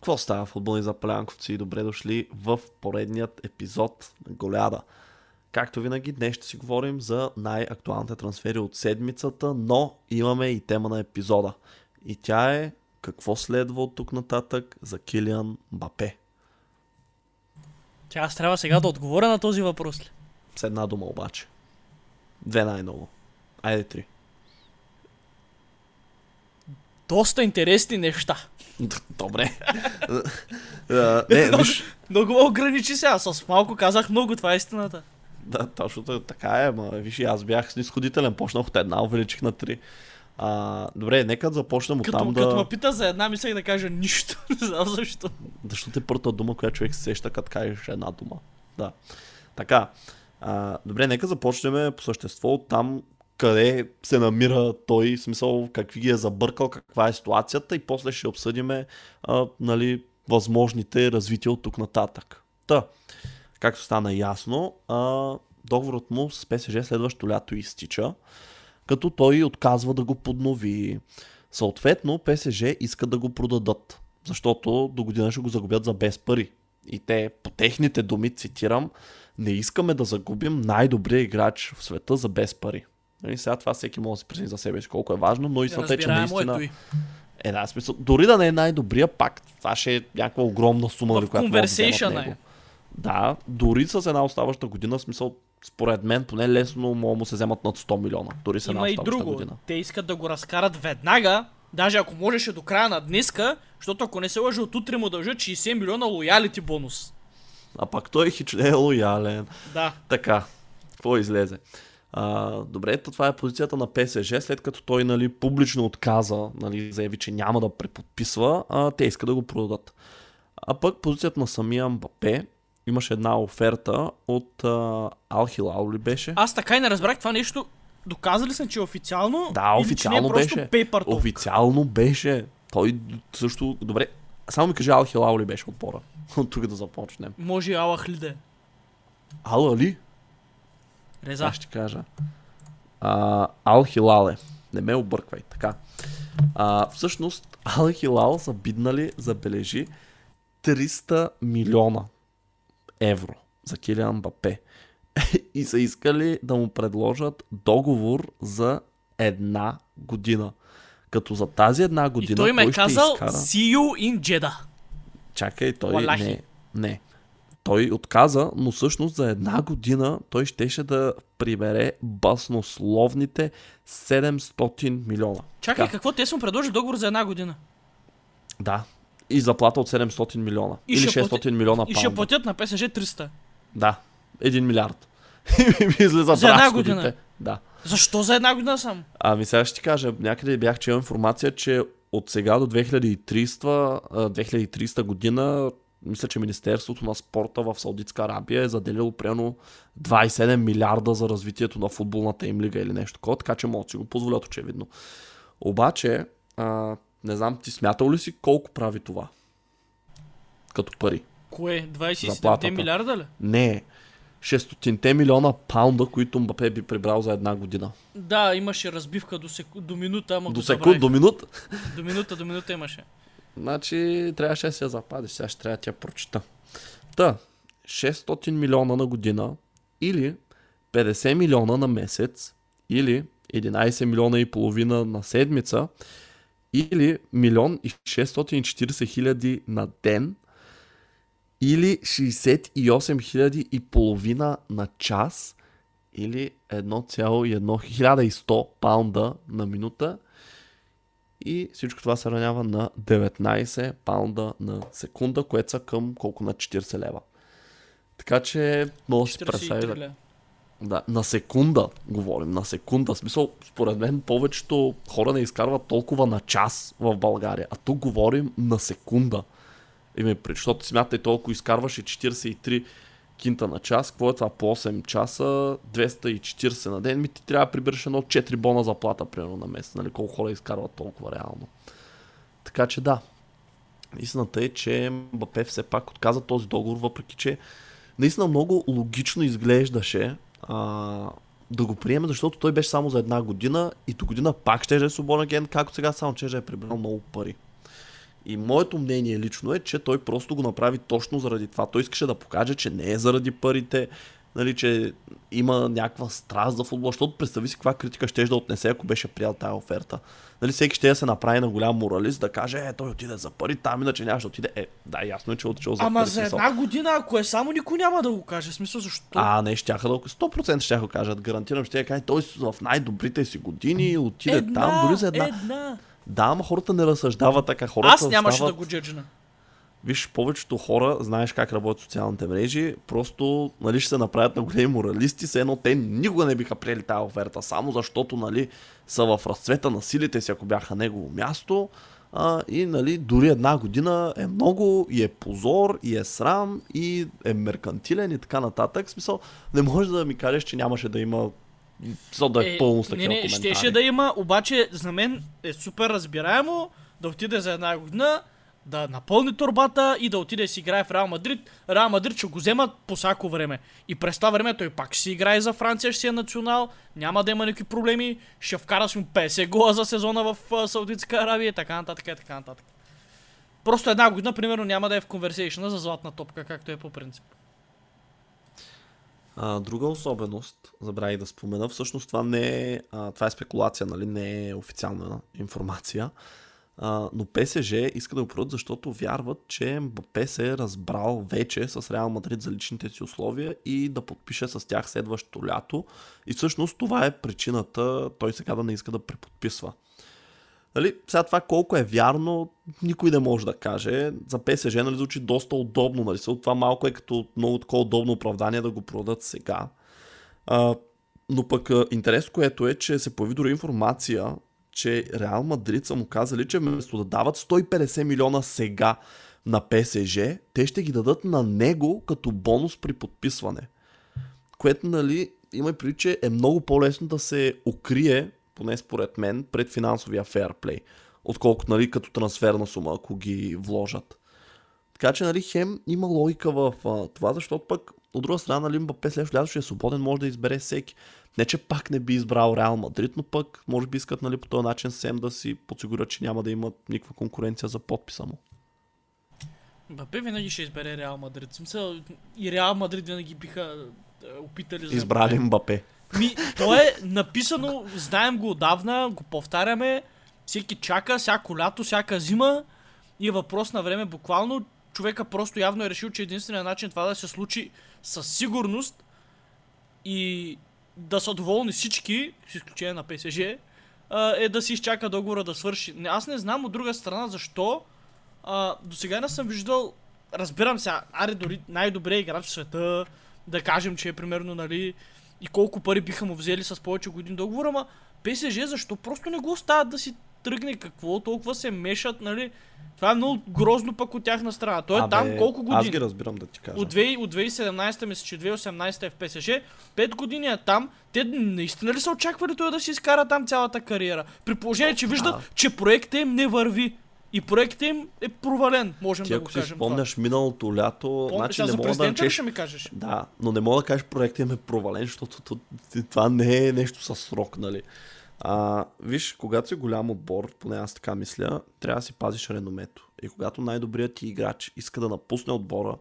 Какво става футболни запалянковци и добре дошли в поредният епизод на Голяда. Както винаги, днес ще си говорим за най-актуалните трансфери от седмицата, но имаме и тема на епизода. И тя е какво следва от тук нататък за Килиан Бапе. Че аз трябва сега да отговоря на този въпрос ли? С една дума обаче. Две най-много. Айде три. Доста интересни неща. Добре. Не, виж, Много ме ограничи сега, с малко казах много, това е истината. Да, точно така е, ма виж, и аз бях снисходителен, почнах от една, увеличих на три. А, добре, нека започнем от Като, там като да... ме пита за една, мислех да кажа нищо. Не знам защо. Защото е първата дума, която човек се сеща, като кажеш една дума. Да. Така. А, добре, нека започнем по същество от там, къде се намира той, в смисъл какви ги е забъркал, каква е ситуацията и после ще обсъдиме нали, възможните развития от тук нататък. Та, както стана ясно, а, договорът му с ПСЖ следващото лято изтича, като той отказва да го поднови. Съответно, ПСЖ иска да го продадат, защото до година ще го загубят за без пари. И те, по техните думи, цитирам, не искаме да загубим най-добрия играч в света за без пари. Нали, сега това всеки може да си прецени за себе си колко е важно, но истината е, че е наистина... Е, да, смисъл, дори да не е най-добрия, пак това ще е някаква огромна сума, нали, която могат да вземат него. е. Да, дори с една оставаща година, в смисъл, според мен, поне лесно могат му се вземат над 100 милиона. Дори с една Има и друго. година. Те искат да го разкарат веднага, даже ако можеше до края на днеска, защото ако не се лъжа от утре му дължат 60 милиона лоялити бонус. А пак той хич не е лоялен. Да. Така, какво излезе? А, добре, то това е позицията на ПСЖ, след като той нали, публично отказа, нали, заяви, че няма да преподписва, а, те искат да го продадат. А пък позицията на самия Мбапе имаше една оферта от а, ли беше? Аз така и не разбрах това нещо. Доказали са, че е официално? Да, или, че официално не е просто беше. Talk? Официално беше. Той също... Добре, само ми кажи Ал Хилал ли беше отбора? От тук да започнем. Може и Алах ли да е? Ал Али? Реза. Аз ще кажа. А, Ал Хилал е. Не ме обърквай. Така. А, всъщност, Ал Хилал са биднали, забележи, 300 милиона евро за Килиан Бапе. И са искали да му предложат договор за една година. Като за тази една година и той ме е ще казал изкара... See you in Jeddah. Чакай, той Валахи. не, не. Той отказа, но всъщност за една година той щеше да прибере баснословните 700 милиона. Чакай, Така. какво те са му предложили договор за една година? Да. И заплата от 700 милиона. И Или ще 600 плати- милиона И ще паунда. платят на ПСЖ 300. Да. 1 милиард. И ми излизат За една година? Да. Защо за една година само? Ами сега ще ти кажа, някъде бях чел информация, че от сега до 2300, а, 2300 година, мисля, че Министерството на спорта в Саудитска Арабия е заделило примерно 27 милиарда за развитието на футболната им лига или нещо такова, така че могат да си го позволят очевидно. Обаче, а, не знам, ти смятал ли си колко прави това? Като пари. Кое? 27 Заплатата. милиарда ли? Не, 600 милиона паунда, които Мбапе би прибрал за една година. Да, имаше разбивка до, секу... до минута, ама До секунд, до минута. до минута, до минута имаше. Значи трябваше да се я западиш, сега ще трябва да тя прочита. Та, 600 милиона на година или 50 милиона на месец или 11 милиона и половина на седмица или милион и 640 хиляди на ден или 68 хиляди и половина на час или 1,1100 паунда на минута и всичко това се равнява на 19 паунда на секунда, което са към колко на 40 лева. Така че, може да си 43 представи. Да, на секунда говорим, на секунда. В смисъл, според мен повечето хора не изкарват толкова на час в България, а тук говорим на секунда. Пред, защото смятай толкова изкарваше 43 кинта на час, какво е това по 8 часа, 240 на ден, ми ти трябва да прибереш едно 4 бона заплата, примерно на месец, нали, колко хора изкарват толкова реално. Така че да, истината е, че Мбапе все пак отказа този договор, въпреки че наистина много логично изглеждаше а, да го приеме, защото той беше само за една година и до година пак ще е свободен агент, както сега само че е прибрал много пари. И моето мнение лично е, че той просто го направи точно заради това. Той искаше да покаже, че не е заради парите, нали, че има някаква страст за футбол, защото представи си каква критика ще да отнесе, ако беше приял тази оферта. Нали, всеки ще да се направи на голям моралист, да каже, е, той отиде за пари, там иначе нямаше да отиде. Е, да, ясно е, че е отишъл за Ама пари. за смисъл. една година, ако е само, никой няма да го каже. Смисъл, защо? А, не, щяха да 100% ще го кажат. Гарантирам, ще я кажа, той в най-добрите си години отиде там, дори за една. Една. Да, ама хората не разсъждават така. Хората Аз нямаше стават... да го джеджна. Виж, повечето хора, знаеш как работят социалните мрежи, просто нали, ще се направят на големи моралисти, все едно те никога не биха приели тази оферта, само защото нали, са в разцвета на силите си, ако бяха негово място. А, и нали, дори една година е много и е позор, и е срам, и е меркантилен и така нататък. В смисъл, не можеш да ми кажеш, че нямаше да има смисъл да е, пълно с такива Не, не, коментари. щеше да има, обаче за мен е супер разбираемо да отиде за една година, да напълни турбата и да отиде да си играе в Реал Мадрид. Реал Мадрид ще го вземат по всяко време. И през това време той пак ще си играе за Франция, ще си е национал, няма да има никакви проблеми, ще вкара с му 50 гола за сезона в Саудитска Аравия и така нататък и така нататък. Просто една година, примерно, няма да е в конверсейшна за златна топка, както е по принцип. А, друга особеност, забравих да спомена, всъщност това не е, а, това е спекулация, нали, не е официална информация, а, но ПСЖ иска да го продадат, защото вярват, че Мбапе се е разбрал вече с Реал Мадрид за личните си условия и да подпише с тях следващото лято. И всъщност това е причината той сега да не иска да преподписва. Нали, сега това колко е вярно, никой не може да каже. За ПСЖ нали, звучи доста удобно. Нали, това малко е като много такова удобно оправдание да го продадат сега. А, но пък интерес, което е, че се появи дори информация, че Реал Мадрид са му казали, че вместо да дават 150 милиона сега на ПСЖ, те ще ги дадат на него като бонус при подписване. Което, нали, има и че е много по-лесно да се укрие, поне според мен, пред финансовия фейрплей, отколкото, нали, като трансферна сума, ако ги вложат. Така че, нали, хем има логика в а, това, защото пък от друга страна, нали, Мбапе следващото лято ще е свободен, може да избере всеки. Не, че пак не би избрал Реал Мадрид, но пък може би искат нали, по този начин съвсем да си подсигурят, че няма да имат никаква конкуренция за подписа му. Бапе винаги ще избере Реал Мадрид. Смисъл, и Реал Мадрид винаги биха опитали за Избрали Мбапе. Ми, то е написано, знаем го отдавна, го повтаряме, всеки чака, всяко лято, всяка зима и е въпрос на време буквално. Човека просто явно е решил, че единственият начин това да се случи със сигурност и да са доволни всички, с изключение на ПСЖ, е да си изчака договора да свърши. Аз не знам от друга страна защо до сега не съм виждал, разбирам сега, аре дори най-добрият играч в света, да кажем, че е примерно, нали, и колко пари биха му взели с повече години договор, ама ПСЖ защо просто не го оставят да си тръгне, какво толкова се мешат, нали? Това е много грозно пък от тяхна страна. Той е Абе, там колко години? Аз ги разбирам да ти кажа. От, 2, от 2017 мисля, че 2018 е в ПСЖ. 5 години е там. Те наистина ли са очаквали той да си изкара там цялата кариера? При положение, че виждат, че проектът им не върви. И проектът им е провален, можем Ти да ако го си кажем спомняш миналото лято, това. значи не мога да ще ми кажеш? Да, но не мога да кажеш проектът им е провален, защото то- това не е нещо със срок, нали? А, виж, когато си голям отбор, поне аз така мисля, трябва да си пазиш реномето. И когато най-добрият ти играч иска да напусне отбора,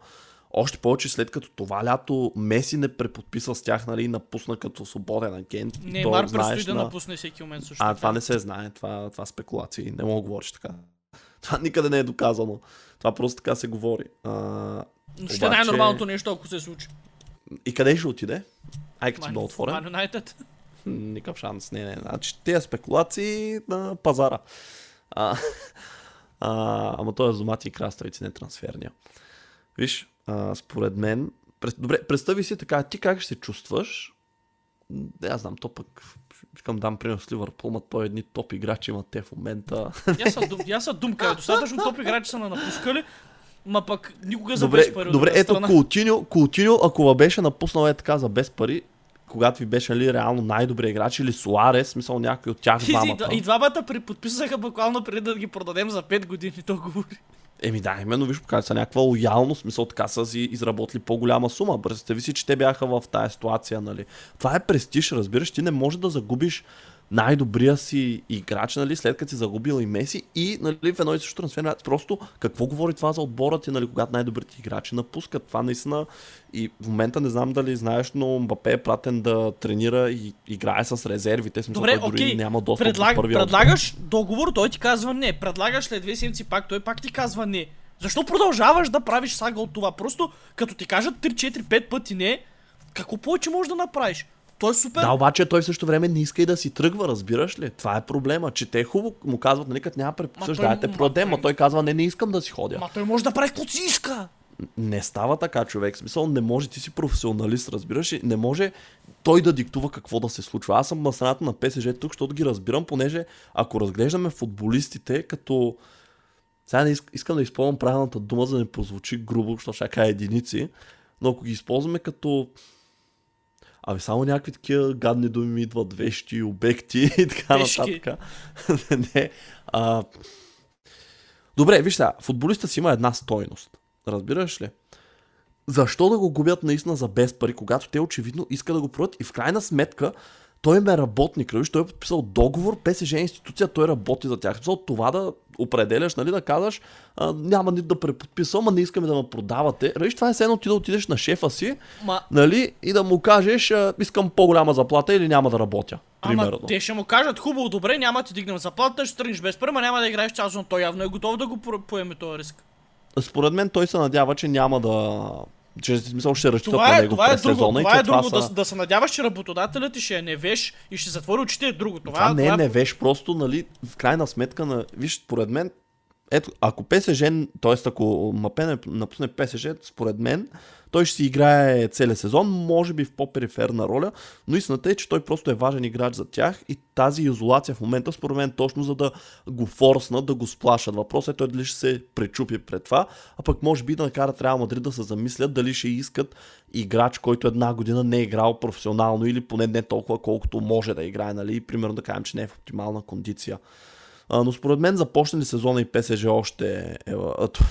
още повече след като това лято Меси не преподписа с тях, нали, напусна като свободен агент. и то, Неймар предстои да на- напусне всеки момент също. А, това не се знае, това, това спекулации, не мога да говориш така. Това никъде не е доказано. Това просто така се говори. А, Но ще е най-нормалното нещо, ако се случи. и къде ще отиде? Ай, като си бил отворен. Ман Юнайтед. Никакъв шанс. Не, не. Значи, тези спекулации на пазара. А, а, ама той е зомати и краставици, не трансферния. Виж, а, според мен... Пред, добре, представи си така, ти как ще се чувстваш? Не, аз знам, то пък... Искам да дам пример с Ливърпул, ма той едни топ играчи имат те в момента. Я са, я са думка. Достатъчно топ играчи са на напускали. Ма пък никога за Добре, без пари добре ето страна. Култиньо, Култиньо, ако беше напуснал е така за без пари, когато ви беше нали, реално най-добрият играч или Суарес, смисъл някой от тях И, двамата. и, и двамата преподписаха буквално преди да ги продадем за 5 години договори. Еми да, именно виж, показва са някаква лоялност, смисъл така са си изработили по-голяма сума. Представи си, че те бяха в тази ситуация, нали. Това е престиж, разбираш, ти не можеш да загубиш най-добрия си играч, нали, след като си загубил и Меси и нали, в едно и също трансфер. Просто какво говори това за отбора ти, нали, когато най-добрите играчи напускат. Това наистина и в момента не знам дали знаеш, но Мбапе е пратен да тренира и играе с резервите. Смисъл, Добре, той дори окей, няма достъп Предлаг, до първия отбор. предлагаш договор, той ти казва не. Предлагаш след две седмици пак, той пак ти казва не. Защо продължаваш да правиш сага от това? Просто като ти кажат 3, 4, 5 пъти не, какво повече можеш да направиш? Той е супер. Да, обаче той в същото време не иска и да си тръгва, разбираш ли? Това е проблема, че те хубаво му казват, нали, като няма преподсъж, дайте ма продадем, той- той казва, не, не искам да си ходя. Ма той може да прави каквото си иска. Не става така, човек. Смисъл, не може, ти си професионалист, разбираш ли? Не може той да диктува какво да се случва. Аз съм на страната на ПСЖ тук, защото ги разбирам, понеже ако разглеждаме футболистите като... Сега не иск- искам да използвам правилната дума, за да не прозвучи грубо, защото ще кажа единици, но ако ги използваме като Абе, само някакви такива гадни думи ми идват, вещи, обекти и така Тежки. нататък. не. А... Добре, виж сега, футболиста си има една стойност. Разбираш ли? Защо да го губят наистина за без пари, когато те очевидно искат да го продадат и в крайна сметка той им е работник, виж, той е подписал договор, ПСЖ е институция, той работи за тях. За това да определяш, нали, да казваш, а, няма нито да преподписвам, а не искаме да ме продавате. Виж, това е едно ти да отидеш на шефа си, Ма, нали, и да му кажеш, а, искам по-голяма заплата или няма да работя. Примерно. ама те ще му кажат хубаво, добре, няма ти дигнем заплата, ще тръгнеш без пари, ма няма да играеш сезон. Той явно е готов да го по- поеме този риск. Според мен той се надява, че няма да... Че смисъл ще разчита Това на е, него това е през друго, сезона това е друго. това Да, са... да се надяваш, че работодателят ти ще е невеж и ще затвори очите е друго. Това, Това не е това невеж, просто, нали, в крайна сметка на... Виж, според мен, ето, ако ПСЖ, т.е. ако Мапе не напусне ПСЖ, според мен, той ще си играе целият сезон, може би в по-периферна роля, но истината е, че той просто е важен играч за тях и тази изолация в момента, според мен, точно за да го форснат, да го сплашат. Въпросът е той дали ще се пречупи пред това, а пък може би да накарат Реал Мадрид да се замислят дали ще искат играч, който една година не е играл професионално или поне не толкова колкото може да играе, нали? Примерно да кажем, че не е в оптимална кондиция. Но според мен започне ли сезона и ПСЖ още е, а, т-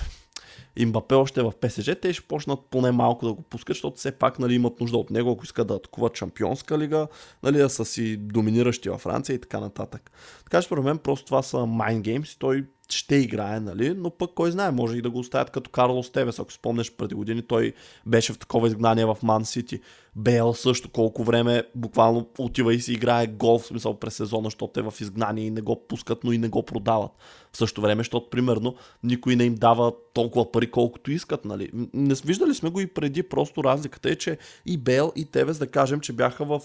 и Мбапе още е в ПСЖ, те ще почнат поне малко да го пускат, защото все пак нали, имат нужда от него, ако искат да атакуват Шампионска лига, нали, да са си доминиращи във Франция и така нататък. Така че според мен просто това са mind games и той ще играе, нали? но пък кой знае, може и да го оставят като Карлос Тевес, ако спомнеш преди години, той беше в такова изгнание в Ман Сити. Бейл също колко време буквално отива и си играе гол в смисъл през сезона, защото е в изгнание и не го пускат, но и не го продават. В същото време, защото примерно никой не им дава толкова пари, колкото искат. Нали? Не виждали сме го и преди, просто разликата е, че и Бейл и Тевес, да кажем, че бяха в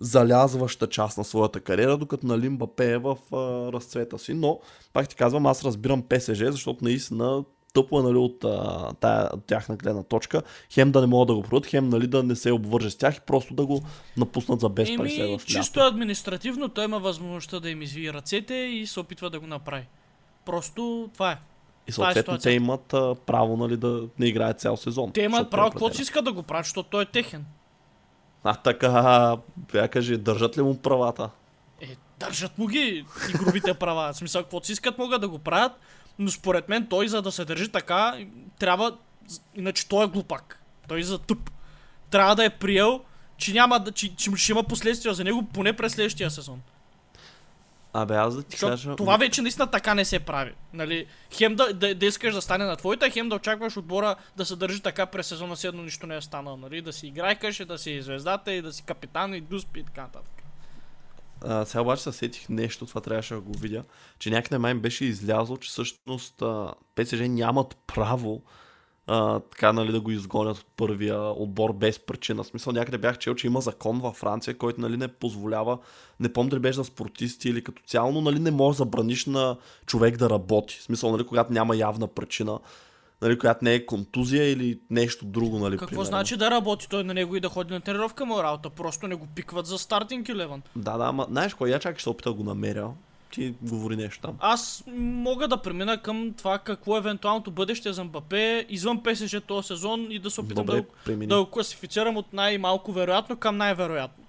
залязваща част на своята кариера, докато нали Мбапе е в а, разцвета си. Но, пак ти казвам, аз разбирам ПСЖ, защото наистина тъпо е нали, от а, тая тяхна гледна точка. Хем да не могат да го продадат, хем нали, да не се обвърже с тях и просто да го напуснат за без пари Еми, следващото чисто лято. административно той има възможността да им извие ръцете и се опитва да го направи. Просто това е. И е съответно те ситуацията. имат а, право нали, да не играят цял сезон. Те имат право каквото си искат да го правят, защото той е техен. А така, бя кажи, държат ли му правата? Е, държат му ги игровите права. В смисъл, каквото си искат могат да го правят, но според мен той за да се държи така, трябва, иначе той е глупак. Той е за тъп. Трябва да е приел, че няма че, че ще има последствия за него поне през следващия сезон. Абе, аз да ти Защото кажа... това вече наистина така не се прави. Нали? Хем да, да, да, искаш да стане на твоята, хем да очакваш отбора да се държи така през сезона, си едно нищо не е станало. Нали? Да си играйкаш, и да си звездата и да си капитан и дуспи и така нататък. А, сега обаче се сетих нещо, това трябваше да го видя, че някъде май беше излязло, че всъщност ПСЖ нямат право а, така нали, да го изгонят от първия отбор без причина. В смисъл някъде бях чел, че има закон във Франция, който нали, не позволява, не помня дали беше за спортисти или като цяло, но нали, не може да забраниш на човек да работи. В смисъл, нали, когато няма явна причина, нали, която не е контузия или нещо друго. Нали, Какво примерно. значи да работи той на него и да ходи на тренировка му работа? Просто не го пикват за стартинг 11. Да, да, ама знаеш кой, я чакай ще се опита да го намеря. Ти говори нещо там. Аз мога да премина към това какво е евентуалното бъдеще за Мбапе извън ПСЖ този сезон и да се опитам да, Добре, премини. да го класифицирам от най-малко вероятно към най-вероятно.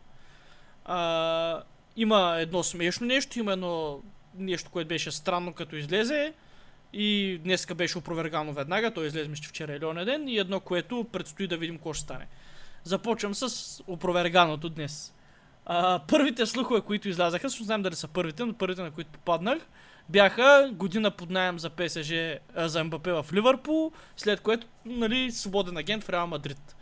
А, има едно смешно нещо, има едно нещо, което беше странно като излезе и днеска беше опровергано веднага, той излезе мисля, че вчера или оня ден и едно, което предстои да видим какво ще стане. Започвам с опроверганото днес. А, първите слухове, които излязаха, също знам дали са първите, но първите, на които попаднах, бяха година под найем за ПСЖ, а, за МБП в Ливърпул, след което, нали, свободен агент в Реал Мадрид.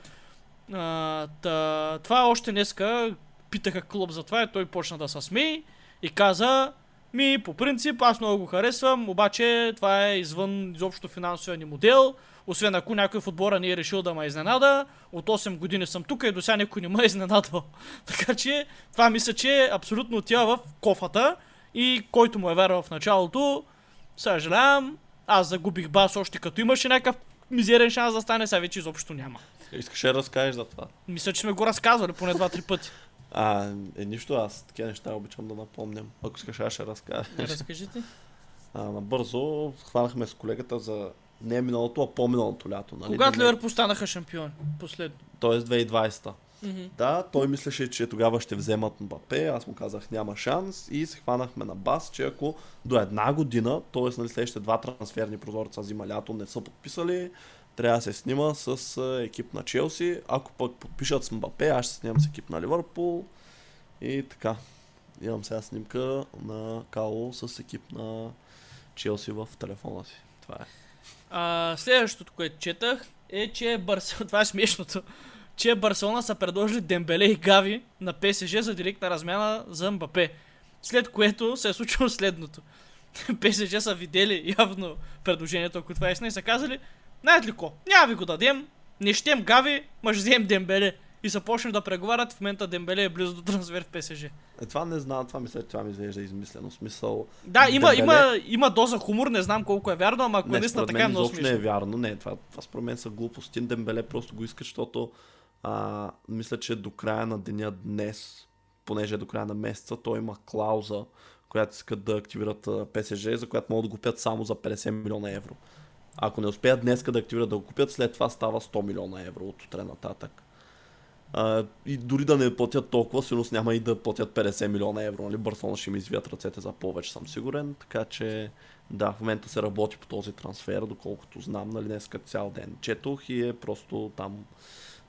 А, та, това още днеска питаха клуб за това и той почна да се смее и каза ми, по принцип, аз много го харесвам, обаче това е извън изобщо финансовия ни модел, освен ако някой в отбора не е решил да ме изненада, от 8 години съм тук и до сега никой не ме е изненадвал. така че това мисля, че абсолютно отива в кофата и който му е вярвал в началото, съжалявам, аз загубих бас още като имаше някакъв мизерен шанс да стане, сега вече изобщо няма. Искаш да разкажеш за това. Мисля, че сме го разказвали поне два-три пъти. А, е нищо, аз такива неща обичам да напомням. Ако искаш, аз ще разкажа. Разкажите. А, набързо хванахме с колегата за не миналото, а по-миналото лято. Нали? Когато Ливърпул станаха шампиони? Последно. Тоест 2020. Мгм. Да, той мислеше, че тогава ще вземат Мбапе, аз му казах няма шанс и се хванахме на бас, че ако до една година, т.е. нали, следващите два трансферни прозореца зима лято не са подписали, трябва да се снима с екип на Челси. Ако пък подпишат с Мбапе, аз ще снимам с екип на Ливърпул. И така. Имам сега снимка на Кало с екип на Челси в телефона си. Това е. А, следващото, което четах, е, че Барселона, това е смешното, че Барселона са предложили Дембеле и Гави на ПСЖ за директна размяна за Мбапе. След което се е случило следното. ПСЖ са видели явно предложението, ако това е и са казали, знаете ли ко, няма ви го дадем, не щем Гави, ма ще вземем Дембеле. И са почнали да преговарят, в момента Дембеле е близо до трансфер в ПСЖ. Е, това не знам, това мисля, това ми изглежда измислено. Смисъл, Да, има, Дембеле- има, има доза хумор, не знам колко е вярно, ама ако не, наистина така е много смешно. не е вярно. Не, това, това според мен са глупости. Дембеле просто го иска, защото а, мисля, че до края на деня днес, понеже е до края на месеца, той има клауза, която искат да активират ПСЖ, за която могат да го купят само за 50 милиона евро. Ако не успеят днес да активират да го купят, след това става 100 милиона евро от утре нататък. А, и дори да не платят толкова, сигурно няма и да платят 50 милиона евро. Нали? Барселона ще ми извият ръцете за повече, съм сигурен. Така че да, в момента се работи по този трансфер, доколкото знам, нали, днес цял ден четох и е просто там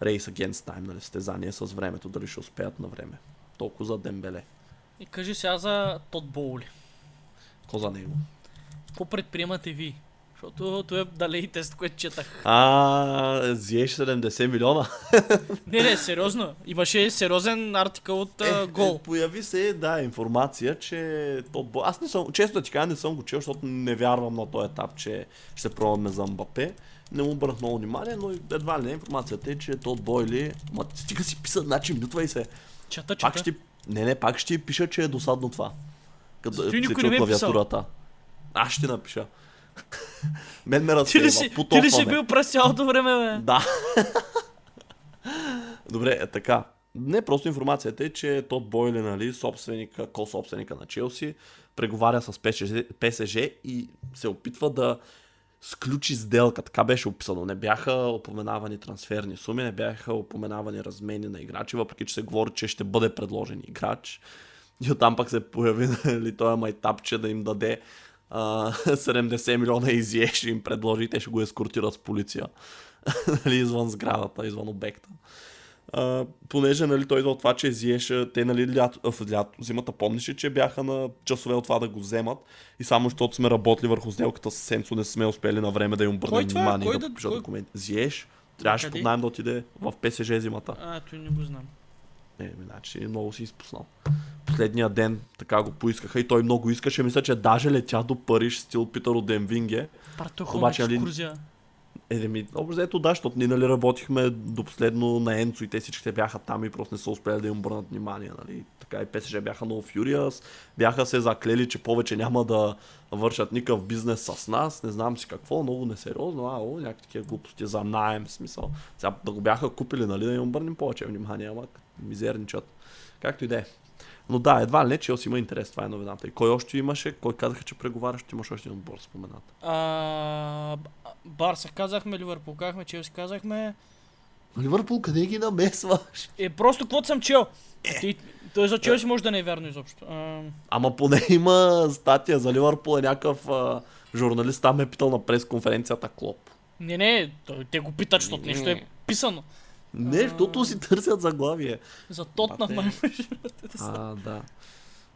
race against time, нали, състезание с времето, дали ще успеят на време. Толкова за Дембеле. И кажи сега за Тод Боули. Ко за него? Какво предприемате ви? Защото това е далей тест, което четах. А, зиеш 70 милиона. Не, не, сериозно. Имаше сериозен артикъл от а, Е, гол. появи се, да, информация, че то, аз не съм, често да ти кажа, не съм го чел, защото не вярвам на този етап, че ще пробваме за Мбапе. Не му обърнах много внимание, но едва ли не информацията е, че Тод Бойли, ма стига си писа, значи минутва и се. Чата, чата. Пак ще, не, не, пак ще пиша, че е досадно това. Като се е клавиатурата. Аз ще напиша. Мен ме Ти ли разсейва, си, ти ли си бил през цялото време, бе? Да. Добре, е така. Не, просто информацията е, че Тод Бойли, нали, собственика, ко-собственика на Челси, преговаря с ПСЖ, ПСЖ и се опитва да сключи сделка. Така беше описано. Не бяха упоменавани трансферни суми, не бяха упоменавани размени на играчи, въпреки че се говори, че ще бъде предложен играч. И оттам пък се появи нали, този майтапче да им даде а, 70 милиона и Зие ще им предложи и те ще го ескортират с полиция. нали, извън сградата, извън обекта. А, понеже нали, той идва от това, че Зиеше, те нали, лято, в лято, зимата помнише, че бяха на часове от това да го вземат и само защото сме работили върху сделката с Сенцо, не сме успели на време да им обърнем е? внимание Кой и да да- подпишат кой- документи. Зиеш, трябваше Къде? под найем да отиде в ПСЖ зимата. А, той не го знам. Не, ми, значи много си изпуснал. Последния ден така го поискаха и той много искаше. Мисля, че даже летя до Париж стил Питър от Денвинге. Партохон Обаче, екскурзия. Е, ми, общо взето да, защото ние нали работихме до последно на Енцо и те всичките бяха там и просто не са успели да им обърнат внимание. Нали. Така и ПСЖ бяха много фюриас, бяха се заклели, че повече няма да вършат никакъв бизнес с нас, не знам си какво, много несериозно, а, о, някакви такива глупости за найем, смисъл. Сега да го бяха купили, нали, да им обърнем повече внимание, ама мизерничат. Както и да е. Но да, едва ли не, Челси има интерес, това е новината. И кой още имаше? Кой казаха, че преговаряш? Ти имаш още един отбор споменат. А, Барса казахме, Ливърпул казахме, Челси казахме. Ливърпул, къде ги намесваш? Е, просто каквото съм чел. Ти, той за Челси може да не е вярно изобщо. А, Ама поне има статия за Ливърпул, е някакъв а, журналист там е питал на пресконференцията Клоп. не, не, той, те го питат, защото нещо е писано. Не, защото си търсят заглавие. За Тотнам май А, да.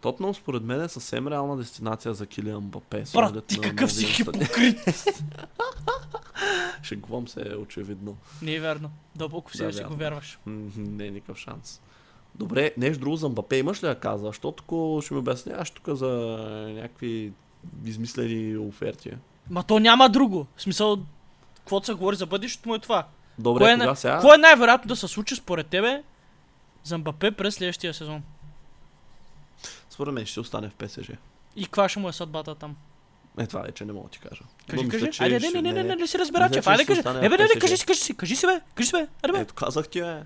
Тотнам според мен е съвсем реална дестинация за Килиан Мбапе. Брат, ти какъв си хипокрит! Шегувам се, очевидно. Не е вярно. Дълбоко в себе Да, си го вярваш. Не е никакъв шанс. Добре, нещо друго за Мбапе имаш ли да каза? Защото ако ще ми обясняваш тук за някакви измислени оферти. Ма то няма друго. В смисъл, каквото се говори за бъдещето му е това. Добре, Кое е, кога сега? кое е най-вероятно да се случи според тебе за Мбапе през следващия сезон? Според мен ще остане в ПСЖ. И каква ще му е съдбата там? Е, това вече не мога да ти кажа. Кажи, мисля, кажи. че Айде, ще- не, не, не, не, не си разбира, Мисля, че. Айде, кажи. Е, бе, не, не, кажи си, кажи си, кажи си, бе, кажи си, бе. Айде, бе. Ето казах ти, бе.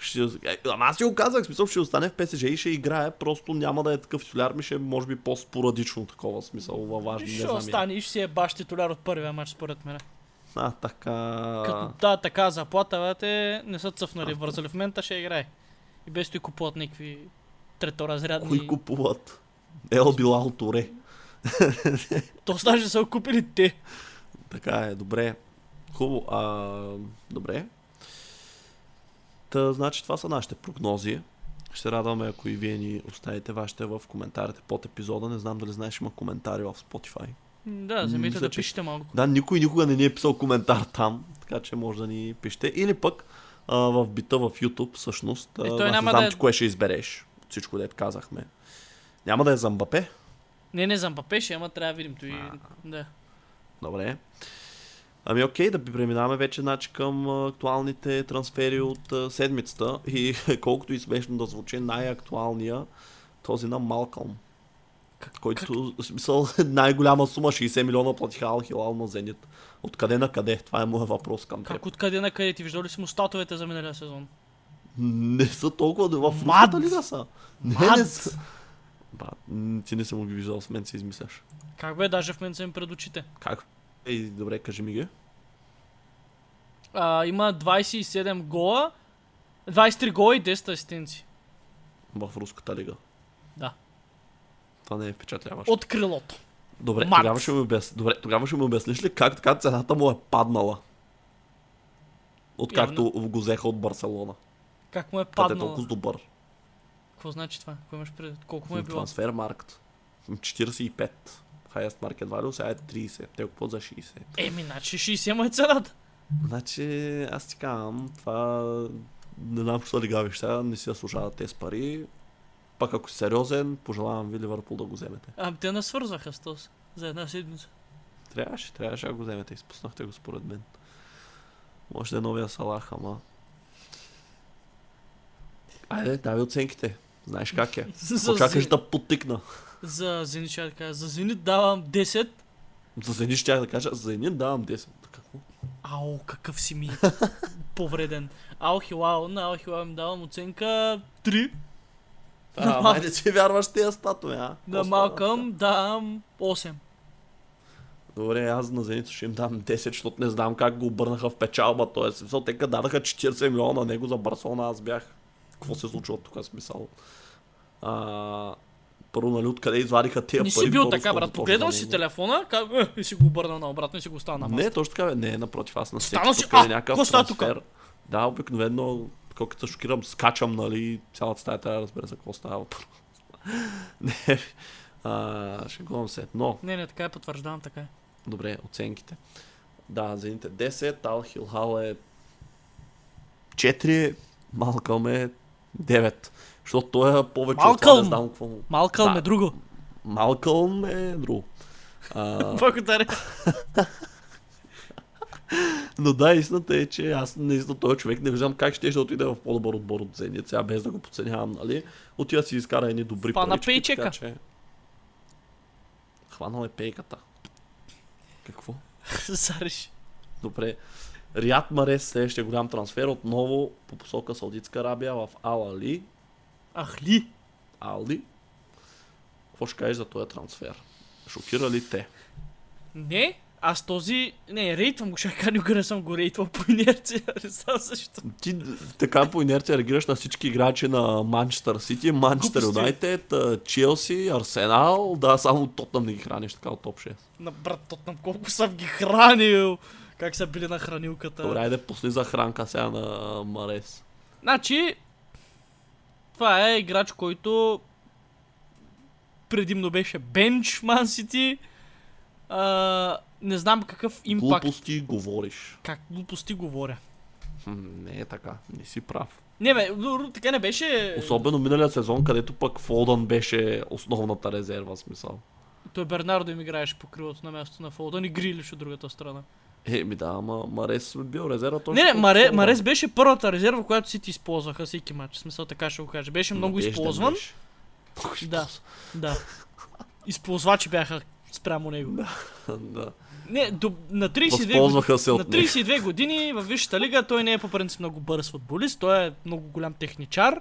Ще... Е, Ама аз ти го казах, смисъл ще остане в ПСЖ и ще играе, просто няма да е такъв титуляр, ми ще е може би по-спорадично такова смисъл, във важни, не Ще остане и ще си е баш титуляр от първия матч, според мен. А, така... Като да, така заплата, те не са цъфнали, вързали в момента ще играе. И без той купуват някакви треторазрядни... Кои купуват? Ел Билал Торе. То даже са купили те. Така е, добре. Хубаво. А, добре. Та, значи това са нашите прогнози. Ще радваме, ако и вие ни оставите вашите в коментарите под епизода. Не знам дали знаеш, има коментари в Spotify. Да, вземете Мисля, да че- пишете малко. Да, никой никога не ни е писал коментар там, така че може да ни пишете. Или пък а, в бита в YouTube, всъщност. Е, той няма знам да е- ти кое ще избереш. Всичко, дето казахме. Няма да е за Мбапе. Не, не, за Мбапе ще, ама трябва да видим той. Да. Добре. Ами окей, да преминаваме вече значи, към актуалните трансфери от а, седмицата и колкото и смешно да звучи, най-актуалния този на Малкълм. Който, в смисъл, най-голяма сума, 60 милиона платиха Ал Хилал на Зенит. Откъде на къде? Това е моят въпрос към теб. Как откъде на къде ти виждал ли си му статовете за миналия сезон? Не са толкова, в Мад! руската лига са. Не, Мад! не са. М, ти не съм ги виждал, с мен се измисляш. Как бе, даже в мен са им пред очите. Как? Ей, добре, кажи ми ги. А, има 27 гола, 23 гола и 10 асистенции. В руската лига. Това не е впечатляващо. От крилото. Добре, Мат. тогава ще, ми обяс... Добре, тогава ще ми обясниш ли как така цената му е паднала? Откакто го взеха от Барселона. Как му е е паднало? толкова добър. Какво значи това? Какво имаш пред? Колко му е било? Трансфер маркт. 45. Highest market value сега е 30. Те го за 60. Еми, значи 60 му е цената. Значи, аз ти казвам, това не знам, що са лигавиш сега, не си заслужават тези пари. Пак ако си сериозен, пожелавам ви Ливърпул да го вземете. А, те не свързваха с този за една седмица. Трябваше, трябваше да го вземете. Изпуснахте го според мен. Може да е новия Салах, ама... Айде, давай оценките. Знаеш как е. Очакаш да потикна. за Зенит ще да кажа. За Зенит давам 10. За Зенит ще да кажа, за Зенит давам 10. Какво? Ау, какъв си ми повреден. Ау, Хилао, на Ау, Хилао им давам оценка 3. А, майде си вярваш тези статуи, а? На Малкъм давам 8. Добре, аз на Зенит ще им дам 10, защото не знам как го обърнаха в печалба. Тоест, смисъл, те дадаха 40 милиона на него за Барселона, аз бях. Какво се случва тук, смисъл? А, първо, нали, откъде извадиха тия Не пари? си бил второ, така, брат. за си телефона как, е, и си го обърнал наобратно и си го оставил на Не, масата. точно така, бе. Не, напротив, аз на всеки си- път, къде А, е някакъв става тук? Да, обикновено, колкото шокирам, скачам, нали, цялата стая трябва да разбера за какво става въпрос. Не, а, шегувам се. Но, Не, не, така е, потвърждавам, така е. Добре, оценките. Да, Зенит е 10, Ал Хилхал е 4, Малкълм е 9. Защото той е повече от това, Малкълм! не знам какво му. Малкъл Да. ме друго. Малкълм е друго. Благодаря. но да, истината е, че аз наистина този човек не виждам как ще, ще отиде в по-добър отбор от Зенит. Сега без да го подценявам, нали? Отива си изкара едни добри Хвана парички, пейчека. така че... Хванал е пейката. Какво? Зареш. Добре. Рият Марес, следващия голям трансфер, отново по посока Саудитска Арабия в Ал Али. Ах ли? Алди. Какво ще кажеш за този трансфер? Шокира ли те? Не, аз този... Не, рейтвам го, кажа, никога не съм го рейтвал по инерция. Не знам защо. Ти така по инерция реагираш на всички играчи на Манчестър Сити, Манчестър. Юнайтед, Челси, Арсенал. Да, само Тотнам не ги храниш така от топ 6. На брат Тотнам, колко съм ги хранил. Как са били на хранилката. Добре, айде пусни за хранка сега на Марес. Значи, това е играч, който предимно беше бенч Ман Сити. А, не знам какъв импакт. Глупости говориш. Как глупости говоря. Не е така, не си прав. Не бе, така не беше... Особено миналия сезон, където пък Фолдън беше основната резерва, смисъл. Той Бернардо им играеше по крилото на място на Фолдън и Грилиш от другата страна. Е, ми да, ама Марес бил резерва точно. Не, не, Маре. Марес беше първата резерва, която Сити използваха всеки матч. Смисъл така ще го кажа. Беше много Надежден използван. беше. Да, да. Използвачи бяха спрямо него. да. Не, до, на 32 години, Възползваха се на от него. 32 години в Висшата лига той не е по принцип много бърз футболист, той е много голям техничар,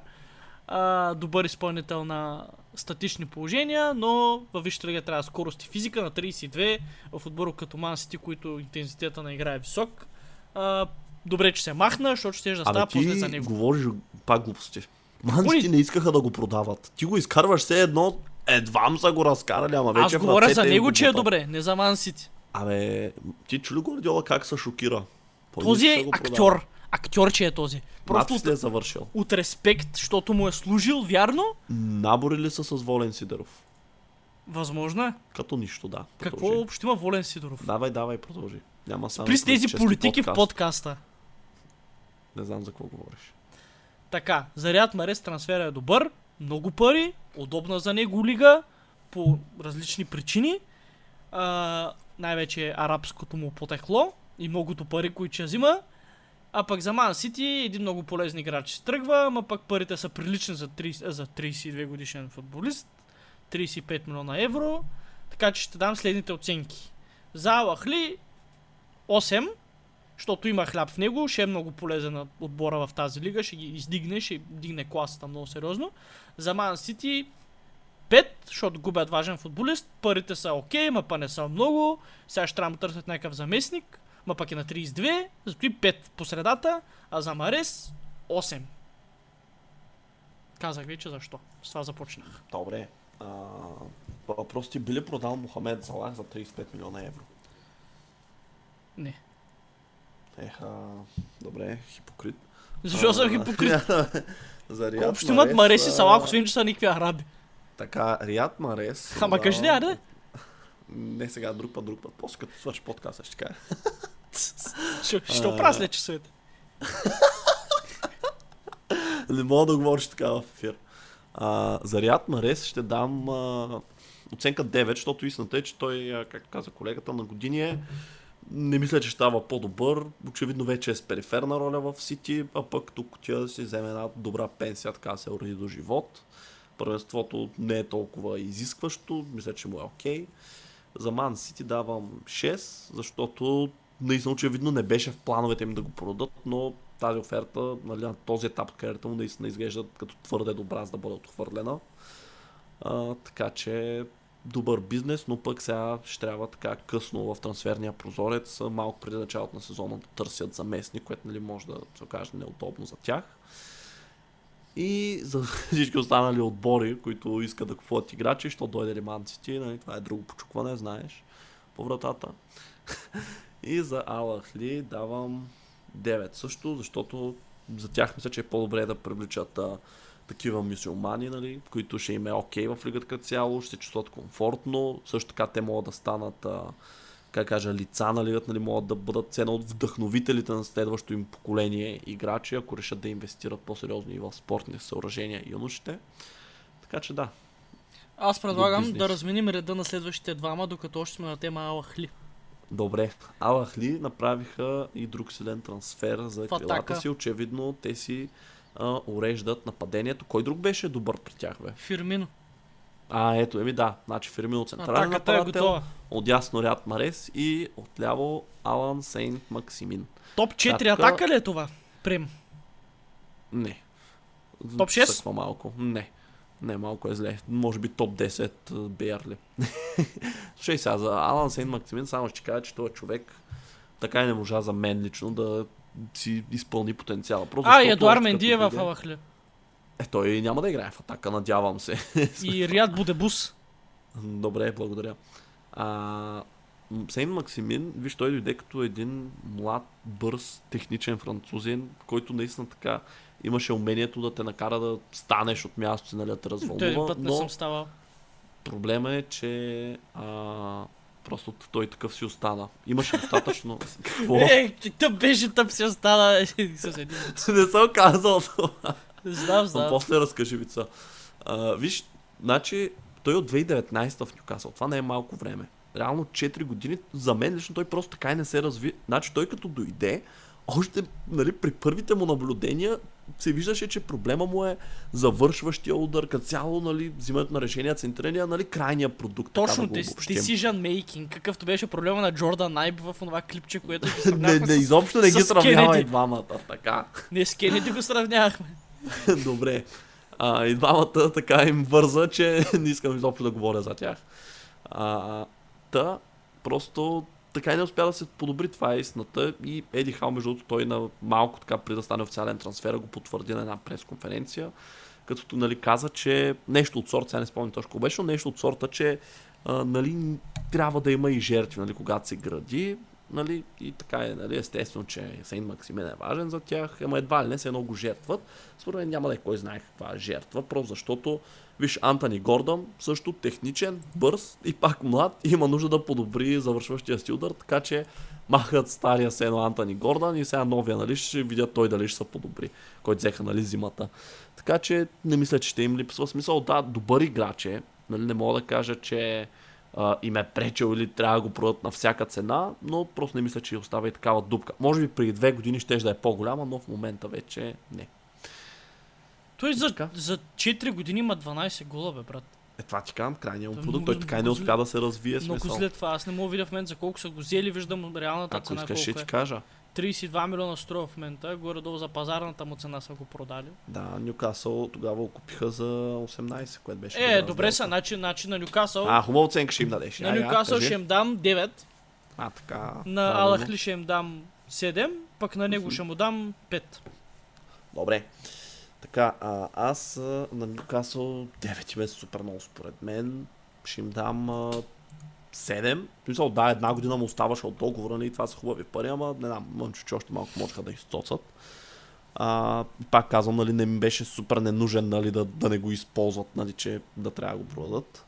а, добър изпълнител на статични положения, но в Висшата лига трябва скорост и физика на 32 в отбор като Ман Сити, които интензитета на игра е висок. А, добре, че се махна, защото ще да става после за него. говориш пак глупости. Манците не искаха да го продават. Ти го изкарваш все едно, едвам са го разкарали, ама вече Аз говоря за него, го че е добре, не за Ман Сити. Абе, ти чули Гордиола как се шокира? Той Този е актьор. Актьор, че е този. Просто ли е завършил? от респект, защото му е служил, вярно? Набори ли са с Волен Сидеров? Възможно е. Като нищо, да. Какво Продължи. общо има Волен Сидоров? Давай, давай, продължи. Няма само При с тези политики в подкаст. подкаста. Не знам за какво говориш. Така, за Риад Марес трансфера е добър, много пари, удобна за него лига, по различни причини. А, най-вече арабското му потекло и многото пари, които ще взима. А пък за Ман Сити един много полезен играч се тръгва, ама пък парите са прилични за, 30, а, за 32 годишен футболист. 35 милиона евро. Така че ще дам следните оценки. За Алахли 8, защото има хляб в него, ще е много полезен отбора в тази лига, ще ги издигне, ще дигне класата много сериозно. За Ман Сити 5, защото губят важен футболист, парите са окей, ма па не са много, сега ще трябва да търсят някакъв заместник, ма пък е на 32, зато и 5 по средата, а за Марес 8. Казах вече защо. С това започнах. Добре. А, въпрос ти би ли продал Мохамед Залах за 35 милиона евро? Не. Еха, добре, хипокрит. Защо съм А, хипокрит? за Риад Общо имат Марес и Салах, освен че са никакви араби. Така, Риад Марес. Ама да, кажи аре? Не сега, друг път, друг път. После като свърши подкаста ще кажа. Ще, опра след часовете. Не мога да говориш така в ефир. А, за Риад Марес ще дам а, оценка 9, защото истината е, че той, както каза колегата, на години е не мисля, че става по-добър. Очевидно вече е с периферна роля в Сити, а пък тук отива да си вземе една добра пенсия, така да се уреди до живот. Първенството не е толкова изискващо, мисля, че му е окей. За Ман Сити давам 6, защото наистина очевидно не беше в плановете им да го продадат, но тази оферта нали, на този етап кариерата му наистина изглежда като твърде добра, за да бъде отхвърлена. А, така че добър бизнес, но пък сега ще трябва така късно в трансферния прозорец, малко преди началото на сезона да търсят заместник, което нали, може да се окаже неудобно за тях. И за всички останали отбори, които искат да купуват играчи, що дойде Риман Сити, нали, това е друго почукване, знаеш, по вратата. И за Алахли давам 9 също, защото за тях мисля, че е по-добре да привличат а, такива мюсюлмани, нали, които ще им е окей в лигата цяло, ще се чувстват комфортно. Също така те могат да станат а, как кажа, лица на лигата, нали, могат да бъдат цена от вдъхновителите на следващото им поколение играчи, ако решат да инвестират по-сериозно и в спортни съоръжения и юношите. Така че да, Аз предлагам да разменим реда на следващите двама, докато още сме на тема Алахли. Добре. Алахли направиха и друг силен трансфер за В атака. крилата си. Очевидно те си а, уреждат нападението. Кой друг беше добър при тях, бе? Фирмино. А, ето, еми да. Значи Фирмино централен Атаката е нападател, готова. отясно Ряд Марес и отляво Алан Сейнт Максимин. Топ 4 Така- атака ли е това? Прем. Не. Топ шест? Съква малко. Не. Не, малко е зле. Може би топ 10 а, Берли. Слушай сега, за Алан Сейн Максимин само ще кажа, че този човек така и не можа за мен лично да си изпълни потенциала. Просто А, Едуар Менди е в Алахле. Е, той няма да играе в атака, надявам се. И Риад Будебус. Добре, благодаря. А, Сейн Максимин, виж, той дойде като един млад, бърз, техничен французин, който наистина така имаше умението да те накара да станеш от място си, нали, да те Той развълнува, път не но съм ставал. проблема е, че а, просто той такъв си остана. Имаше достатъчно... Какво? Е, тъп беше, тъп си остана един. не съм казал това. Знам, Но знам. после разкажи вица. А, виж, значи, той от 2019 в Нюкасъл. Това не е малко време. Реално 4 години. За мен лично той просто така и не се разви. Значи той като дойде, още нали, при първите му наблюдения се виждаше, че проблема му е завършващия удар, като цяло нали, взимането на решения, центрирания, нали, крайния продукт. Точно, да decision making, какъвто беше проблема на Джордан Найб в това клипче, което Не, не, изобщо не ги с сравнявай Кенеди. двамата. Така. Не, с Кенеди го сравнявахме. Добре. А, и двамата така им върза, че не искам изобщо да говоря за тях. А, та, просто така и не успя да се подобри, това е истината. И Еди Хал, между другото, той на малко така преди да стане официален трансфер, го потвърди на една пресконференция, като нали, каза, че нещо от сорта, сега не спомням точно беше, но нещо от сорта, че а, нали, трябва да има и жертви, нали, когато се гради. Нали, и така е, нали, естествено, че Сейн Максимен е важен за тях, ама едва ли не се едно жертват. Според мен няма да е кой знае каква жертва, просто защото, виж, Антони Гордън също техничен, бърз и пак млад, има нужда да подобри завършващия си удар, така че махат стария се едно Антони Гордън и сега новия, нали, ще видят той дали ще се подобри, който взеха, нали, зимата. Така че не мисля, че ще им липсва смисъл. Да, добър играч е, нали, не мога да кажа, че а, им е пречил или трябва да го продадат на всяка цена, но просто не мисля, че остава и такава дупка. Може би преди две години ще да е по-голяма, но в момента вече не. Той за, за 4 години има 12 гола, бе, брат. Е, това ти казвам, крайният му продукт. Той така и не успя да се развие Много смисъл. след това. Аз не мога видя в момента за колко са го взели, виждам реалната Ако цена искаш, ще ти е. Кажа. 32 милиона струва в момента, горе-долу за пазарната му цена са го продали. Да, Нюкасъл тогава го купиха за 18, което беше. Е, добре са, значи, значи на Нюкасъл, А, хубава оценка ще им дадеш. на Нюкасъл ще им дам 9, А, така. на. Алахли ще им дам 7, пък на него ще му дам 5. Добре. Така, а, аз на Нюкасъл 9 им е супер много според мен. Ще им дам 7. В смисъл, да, една година му оставаше от договора, нали, това са хубави пари, ама не знам, мънчо, че още малко можеха да изцоцат. А, пак казвам, нали, не ми беше супер ненужен, нали, да, да не го използват, нали, че да трябва да го продадат.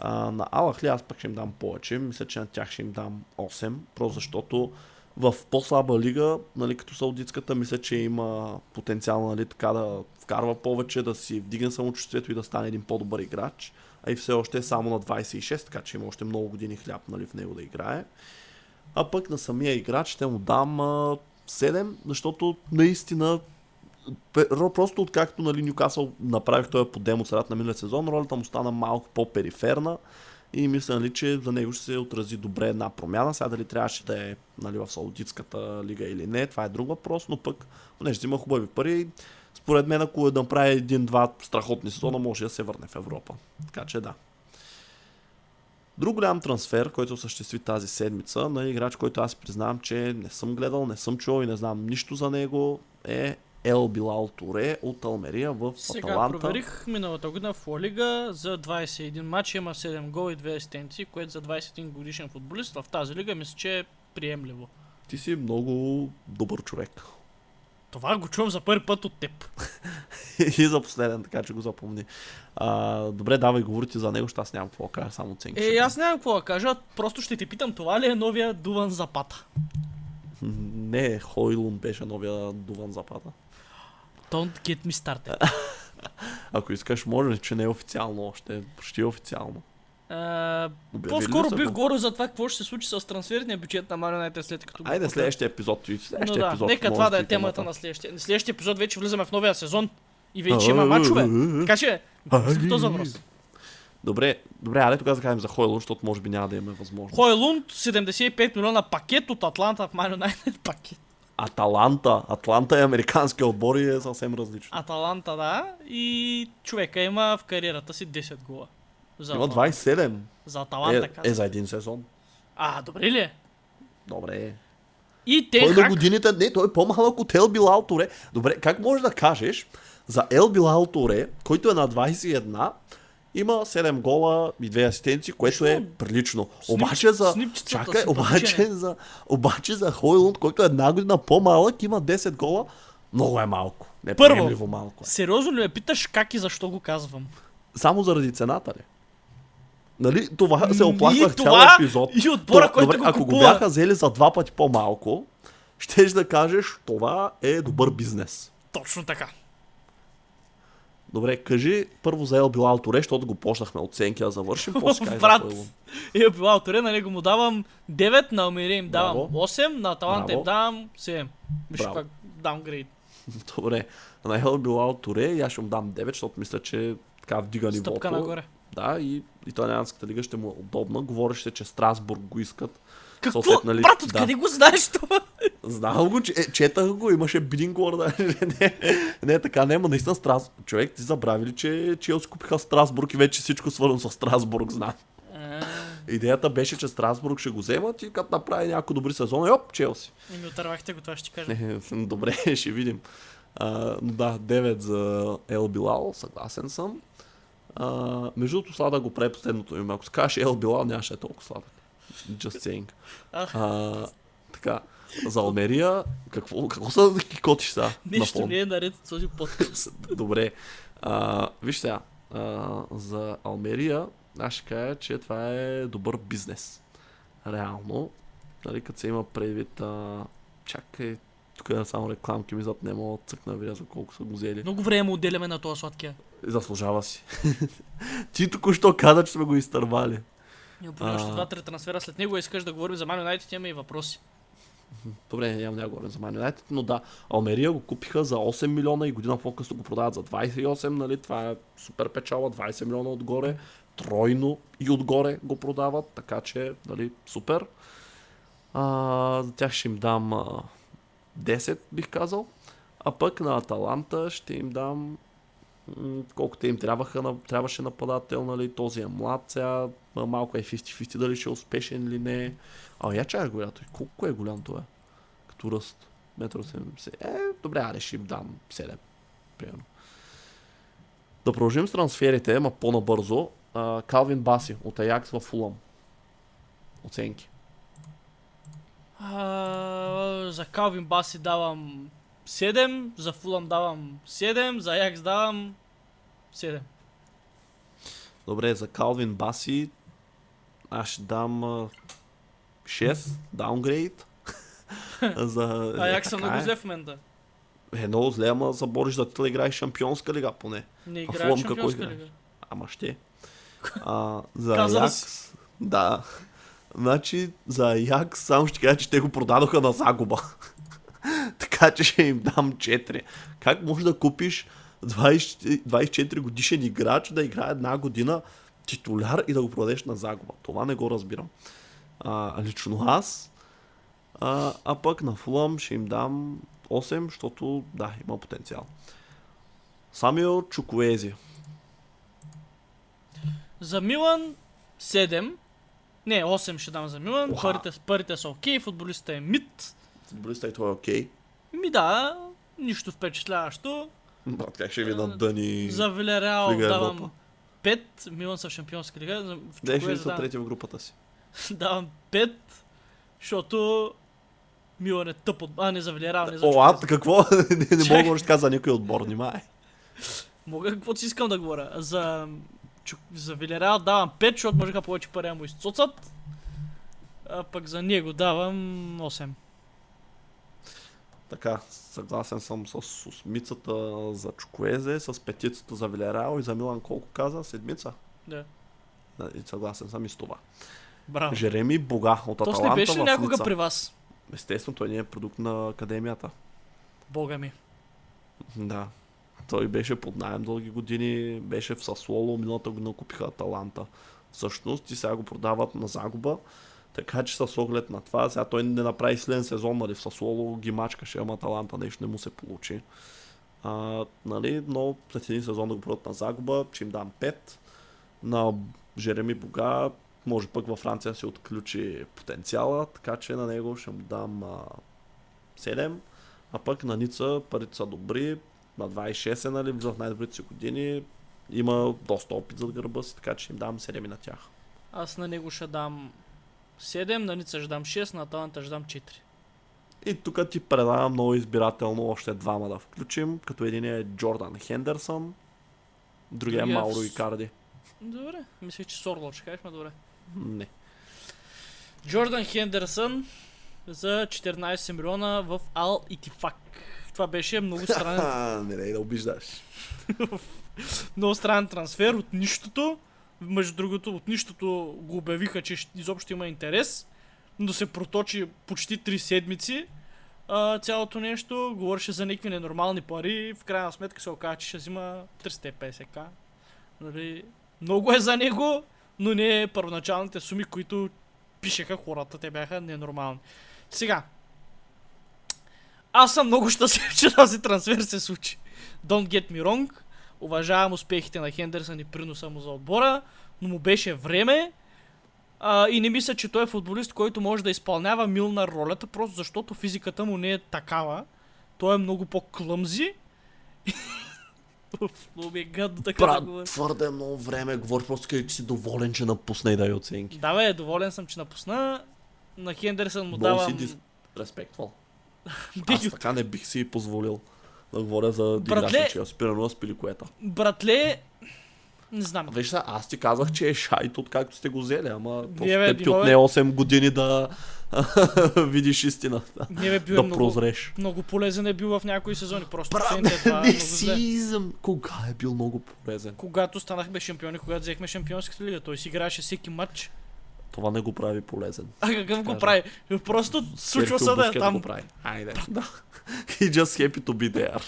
А, на Алахли аз пък ще им дам повече. Мисля, че на тях ще им дам 8, просто защото в по-слаба лига, нали, като саудитската, мисля, че има потенциал нали, така да вкарва повече, да си вдигне самочувствието и да стане един по-добър играч. А и все още е само на 26, така че има още много години хляб нали, в него да играе. А пък на самия играч ще му дам а, 7, защото наистина просто откакто нали, Нюкасъл направих този подем от на миналия сезон, ролята му стана малко по-периферна и мисля, нали, че за него ще се отрази добре една промяна. Сега дали трябваше да е нали, в Саудитската лига или не, това е друг въпрос, но пък, понеже взима хубави пари, според мен, ако е да направи един-два страхотни сезона, може да се върне в Европа. Така че да. Друг голям трансфер, който осъществи тази седмица на играч, който аз признавам, че не съм гледал, не съм чувал и не знам нищо за него, е Ел Билал Туре от Алмерия в Сега Аталанта. проверих миналата година в Лига за 21 матча има 7 гола и 2 асистенции, което за 21 годишен футболист в тази лига мисля, че е приемливо. Ти си много добър човек. Това го чувам за първи път от теб. и за последен, така че го запомни. А, добре, давай говорите за него, защото аз нямам какво да кажа, само оценки. Е, аз нямам какво да кажа, просто ще те питам, това ли е новия Дуван Запата? Не, Хойлун беше новия Дуван Запада. Don't get me started. Ако искаш, може, че не е официално още. Почти е официално. Ли по-скоро бих го? говорил за това какво ще се случи с трансферния бюджет на Man United след като Айде следващия епизод. Но Следващия да, епизод. нека това да е темата. на следващия. Следващия епизод вече влизаме в новия сезон и вече има мачове. Така че, този въпрос. Добре, добре, аре тогава да кажем за Хойлун, защото може би няма да имаме възможност. Хойлунд, 75 милиона пакет от Атланта в Man United пакет. Аталанта. Атланта е американски отбор и е съвсем различно. Аталанта, да. И човека има в кариерата си 10 гола. За, Има Аталанта. 27. За Аталанта, Е, казвам. е за един сезон. А, добре ли е? Добре. И Той те на хак... годините, не, той е по-малък от Ел Билал Торе. Добре, как можеш да кажеш за Ел Билал Торе, който е на 21, има 7 гола и 2 асистенции, което е прилично. Снип- Обаче за... Чакай, обаче за, обаче за Хойлунд, който е една година по-малък, има 10 гола, много е малко. Неприемливо малко е. Сериозно ли ме питаш как и защо го казвам? Само заради цената ли? Нали, това се оплаквах цял това, епизод. и отбора, То- който добре, го ако купува. го бяха взели за два пъти по-малко, щеш да кажеш, това е добър бизнес. Точно така. Добре, кажи първо за Ел Билал Торе, защото го почнахме оценки да завършим, после кажи за Брат. Хойлунд. И е била Торе, на него му давам 9, на Алмирия им давам Браво. 8, на Аталанта им давам 7. Виж пак даунгрейд. Добре, на Ел Билал Торе аз ще му дам 9, защото мисля, че така вдига нивото. Стъпка нагоре. Да, и италианската лига ще му е удобна. Говореше, че Страсбург го искат. Какво? Съответно, нали, Брат, да. откъде го знаеш това? Знам го, че, е, четах го, имаше бидингор, да. не, не, така не, но наистина Страс... Човек, ти забрави ли, че Челси купиха Страсбург и вече всичко свързано с Страсбург, знам. А, Идеята беше, че Страсбург ще го вземат и като направи някои добри сезони, оп, Челси. И ми отървахте го, това ще ти кажа. Добре, ще видим. А, да, 9 за Ел Билал, съгласен съм. А, между другото, сладък го прави последното име. Ако се кажеш Ел Билал, нямаше е толкова сладък. Just saying. А, така, за Алмерия, какво, какво са да кикотиш сега? Нищо не е наред с този подкаст. Добре. А, виж сега, а, за Алмерия, аз ще кажа, че това е добър бизнес. Реално. Нали, като се има предвид... А... Чакай, тук е само рекламки ми зад не мога да цъкна видя за колко са го взели. Много време отделяме на този сладкия. Заслужава си. Ти току-що каза, че сме го изтървали. Ние А. два-три трансфера след него искаш да говорим за Man United, имаме и въпроси. Добре, нямам да говорим за Man United, но да, Алмерия го купиха за 8 милиона и година по-късно го продават за 28, нали? Това е супер печала, 20 милиона отгоре, тройно и отгоре го продават, така че, нали, супер. А, за тях ще им дам а, 10, бих казал. А пък на Аталанта ще им дам м, колко те им трябваха, трябваше нападател, нали, този е млад сега, ма малко е 50-50 дали ще е успешен или не. А, я чая голям той. Колко е голям това? Като ръст. Метро 70. Е, добре, аре ще им дам 7. Примерно. Да продължим с трансферите, ама по-набързо. Калвин Баси от Аякс в Фулъм. Оценки. А, за Калвин Баси давам 7, за Фулъм давам 7, за Аякс давам 7. Добре, за Калвин Баси аз ще дам а, 6. Даунгрейд. за... Аякс е, съм така много е. зле в момента. Е, много зле, ама забориш да ти играеш шампионска лига поне. Не А играе Фулъм в какво шампионска играеш? лига. Ама ще. А, за Аякс... Да. Значи, за Аякс само ще кажа, че те го продадоха на загуба. така че ще им дам 4. Как можеш да купиш 20, 24 годишен играч да играе една година титуляр и да го продадеш на загуба? Това не го разбирам. А, лично аз. А, а пък на Фулъм ще им дам 8, защото да, има потенциал. Самио Чукуези. За Милан 7. Не, 8 ще дам за Милан. Уха. Парите, парите са окей, футболистът е мид. Футболиста и той е окей. Ми да, нищо впечатляващо. Как ще ви надъни... За Вилереал давам Европа. 5. Милан са в шампионска лига. Днес ще са трети в групата си. давам 5. Защото Милан е тъп от... А, не за Вилереал, не за О, а, какво? не, не мога да така за никой отбор, внимай. Мога каквото си искам да говоря. За. За Вилереал давам 5, защото можеха повече пари му изцуцат. А пък за него давам 8. Така, съгласен съм с осмицата за Чукуезе, с петицата за Вилереал и за Милан колко каза? Седмица? Да. И съгласен съм и с това. Браво. Жереми Бога от Аталанта не беше ли някога Ница. при вас? Естествено, той не е продукт на академията. Бога ми. Да. Той беше под найем дълги години, беше в Саслоло, миналата година купиха Аталанта. Всъщност и сега го продават на загуба. Така че с оглед на това, сега той не направи следен сезон, нали, в Сасуоло ги мачкаше, ама Таланта нещо не му се получи. А, нали, но след един сезон да го продадат на загуба, че им дам 5. На Жереми Бога, може пък във Франция се отключи потенциала, така че на него ще му дам а, 7. А пък на Ница парите са добри, на 26 е, нали, в най-добрите си години. Има доста опит зад гърба си, така че им дам 7 и на тях. Аз на него ще дам 7, на Ница ще дам 6, на Таланта ще дам 4. И тук ти предлагам много избирателно още двама да включим, като един е Джордан Хендерсън, другия е Другия Мауро в- Икарди. Добре, мисля, че Сорло ще кажеш, ма добре. Не. Джордан Хендерсън за 14 милиона в Ал Итифак. Това беше много странен, А, не, не, да обиждаш. много странен трансфер от нищото. Между другото, от нищото го обявиха, че изобщо има интерес, но се проточи почти 3 седмици. А, цялото нещо говореше за някакви ненормални пари. В крайна сметка се оказа, че ще взима 350к. Нали, много е за него, но не е първоначалните суми, които пишеха хората. Те бяха ненормални. Сега. Аз съм много щастлив, че този трансфер се случи. Don't get me wrong. Уважавам успехите на Хендерсън и приноса му за отбора, но му беше време. А, и не мисля, че той е футболист, който може да изпълнява Милнар ролята, просто защото физиката му не е такава. Той е много по-клъмзи. Много ми е гадно така да Брат, говоря. твърде много време говори, просто къде, че си доволен, че напусна и дай оценки. Да, бе, доволен съм, че напусна. На Хендерсън му Много давам... си дисреспектвал. Бих- Аз така не бих си позволил да говоря за Братле! Диграш Спирано с пиликуета. Братле, не знам. Виж аз ти казах, че е шайт откакто сте го взели, ама просто бе, ти е- отне 8 години да видиш истината. Не бе, бил е Да много, прозреш. много полезен е бил в някои сезони. Просто Брат, не много зле. си зам... Кога е бил много полезен? Когато станахме шампиони, когато взехме шампионската лига, той си играеше всеки матч. Това не го прави полезен. А какъв го прави? Просто случва се да е там. го прави. Айде. Да. He just happy to be there.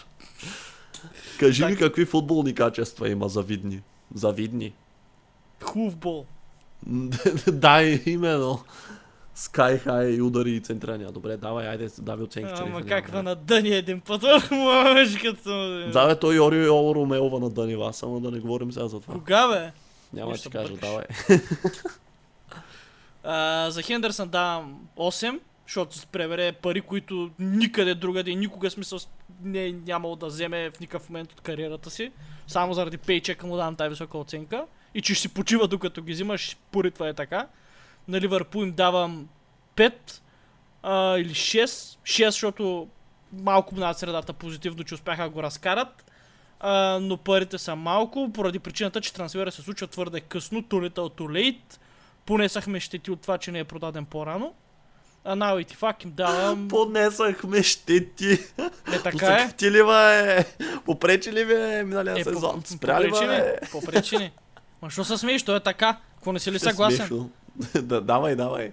Кажи ми Так. какви футболни качества има завидни. Завидни. Хубав бол. да, именно. Sky High удари и центрания. Добре, давай, айде, давай оценки. Ама не как няма. на дъни един път? Ох, мъжката. Да, бе, той Йори Йол Ромеова на Данила, само да не говорим сега за това. Кога бе? Няма да ти кажа, давай. За Хендерсън давам 8, защото се пребере пари, които никъде другаде и никога смисъл не е нямало да вземе в никакъв момент от кариерата си. Само заради пейчека му давам тази висока оценка. И че ще си почива докато ги взимаш, пори това е така. На Ливърпул им давам 5 а, или 6. 6, защото малко над средата позитивно, че успяха да го разкарат. А, но парите са малко, поради причината, че трансфера се случва твърде късно, too little too late. Понесахме щети от това, че не е продаден по-рано. А на Ittifak им давам... Понесахме щети. е така е. Посъкати ли, бе? Попречи ли ви е, миналия Е, сезон? Спря ли, попречи бе? ни, попречи ни. Ма що се смееш, то е така. Какво не си ли съгласен? Да, давай, давай.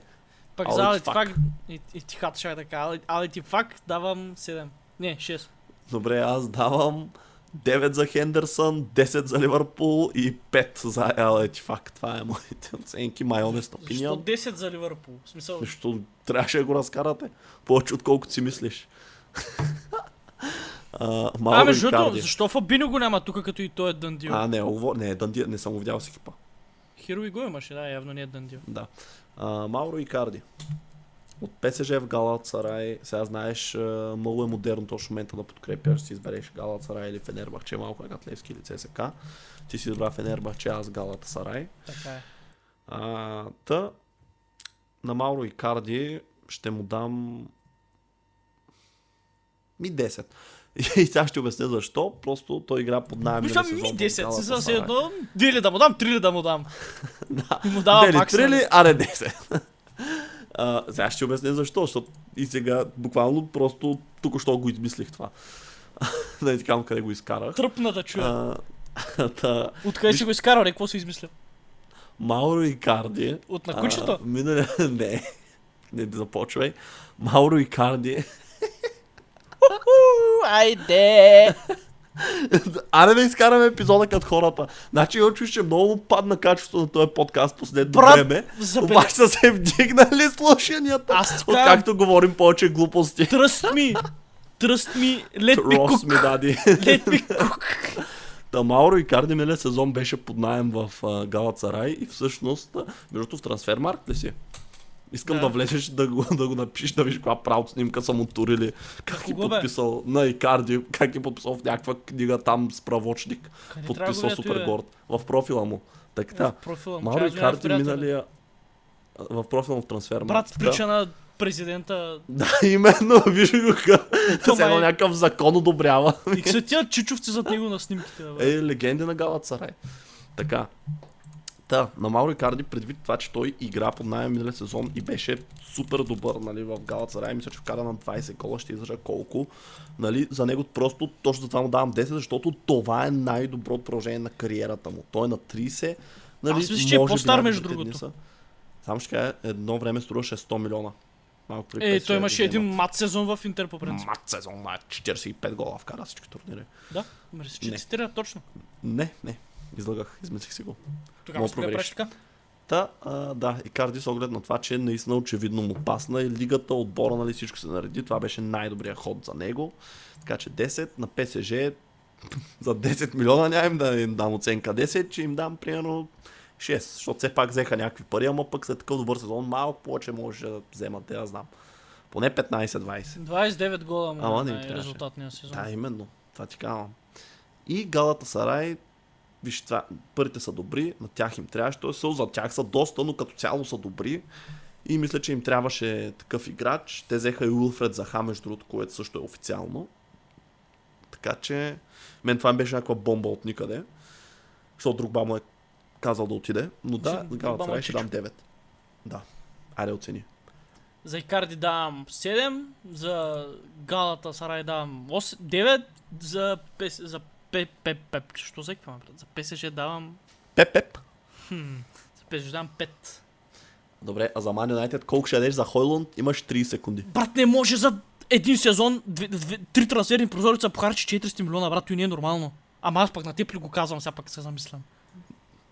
Ал за Ittifaq. Ittifak, Ittifak ще е така, Ал Ittifak давам 7. Не, 6. Добре, аз давам 9 за Хендерсън, 10 за Ливърпул и 5 за Ел Етифак. Това е моите оценки. Майонес Защо опинион. 10 за Ливърпул? В смисъл, Защото трябваше да го разкарате. Повече отколкото си мислиш. а, а между другото, защо Фабино го няма тук, като и той е Дъндил? А, не, ово- не, Дънди, не съм го видял с екипа. Хиро и го имаше, да, явно не е Дъндил. Да. А, Мауро Икарди. От ПСЖ в Галат Сарай. Сега знаеш, много е модерно точно в момента да подкрепяш, си избереш Галат Сарай или Фенербахче, малко е Гатлевски или ЦСК. Ти си избра Фенербахче, аз Галат Сарай. Така е. А, та, на Мауро Икарди ще му дам ми 10. И сега ще обясня защо. Просто той игра под найем. Мисля, ми сезон в 10, Галата си за Сарай. едно, 2 ли да му дам, 3 ли да му дам. Да. И му дава Две ли, макс. три нали? ли, аре 10. А, сега ще обясня защо, защото и сега буквално просто тук що го измислих това. да не ти казвам къде го изкарах. Тръпна да чуя. А, Откъде си го изкарал, не, какво си измислял? Мауро Икарди. От на кучето? А, миналия... Не, не започвай. Мауро Икарди Уху, Айде! Аре да изкараме епизода като хората. Значи чуш, че много падна качеството на този подкаст последно Брат, време. забеле- Обаче са се вдигнали слушанията. Аз ти Откакто говорим повече глупости. Me. Trust me. Let me Рос cook. ми дади. Me cook. Та Мауро Икарди миналия сезон беше под найем в Галат Сарай и всъщност, между в трансфермаркт ли си? Искам да, Да. влезеш да го, да го напишеш, да виж каква правда снимка са му турили. Как е Кого, бе? подписал на Икарди, как е подписал в някаква книга там справочник. Къде трябва да Подписал супер бе? горд. В профила му. Така, да. Мауро Икарди миналия в профила му в трансфермаркт. Брат, прича на президента. Да, именно, виж го как. Все едно някакъв закон одобрява. И са тия чичовци зад него на снимките. Бе. Е, легенди на Галат Сарай. Така. Та, на Мауро Икарди, предвид това, че той игра под найем миналия сезон и беше супер добър нали, в Галат Сарай, мисля, че вкара на 20 гола, ще излъжа колко. Нали, за него просто, точно за това му давам 10, защото това е най-доброто продължение на кариерата му. Той е на 30. Нали, Аз мисля, че е по-стар, между другото. са. Само ще кажа, едно време струваше 100 милиона. Малко Е, той имаше един мат сезон в Интер по принцип. Мат сезон, мат 45 гола вкара всички турнири. Да, мисля, че Не. цитира точно. Не, не, излагах, измислих си го. Тогава ще да провериш. правиш така. Та, а, да, и Карди с оглед на това, че наистина очевидно му пасна и лигата, отбора, нали всичко се нареди. Това беше най-добрият ход за него. Така че 10 на ПСЖ за 10 милиона няма им да им дам оценка 10, че им дам примерно 6, защото все пак взеха някакви пари, ама пък след такъв добър сезон малко повече може да вземат, да знам. Поне 15-20. 29 гола му Ама е резултатния сезон. Да, именно. Това ти казвам. И Галата Сарай, виж, това, парите са добри, на тях им трябваше, т.е. за тях са доста, но като цяло са добри. И мисля, че им трябваше такъв играч. Те взеха и Уилфред Заха, между другото, което също е официално. Така че, мен това ми беше някаква бомба от никъде. Защото друг му е казал да отиде. Но да, е Сарай ще дам 9. Да. Айде оцени. За Икарди давам 7, за Галата Сарай давам 8, 9, за за Пеп, Пеп, Пеп, що за какво брат? За ПСЖ давам, Пеп, пеп. хм, за ПСЖ давам 5. Добре, а за Man United колко ще ядеш за Хойлунд? Имаш 30 секунди. Брат, не може за един сезон, две, две, три трансферни прозореца похарчи 400 милиона, брат, и не е нормално. Ама аз пък на теб ли го казвам, сега пък се замислям.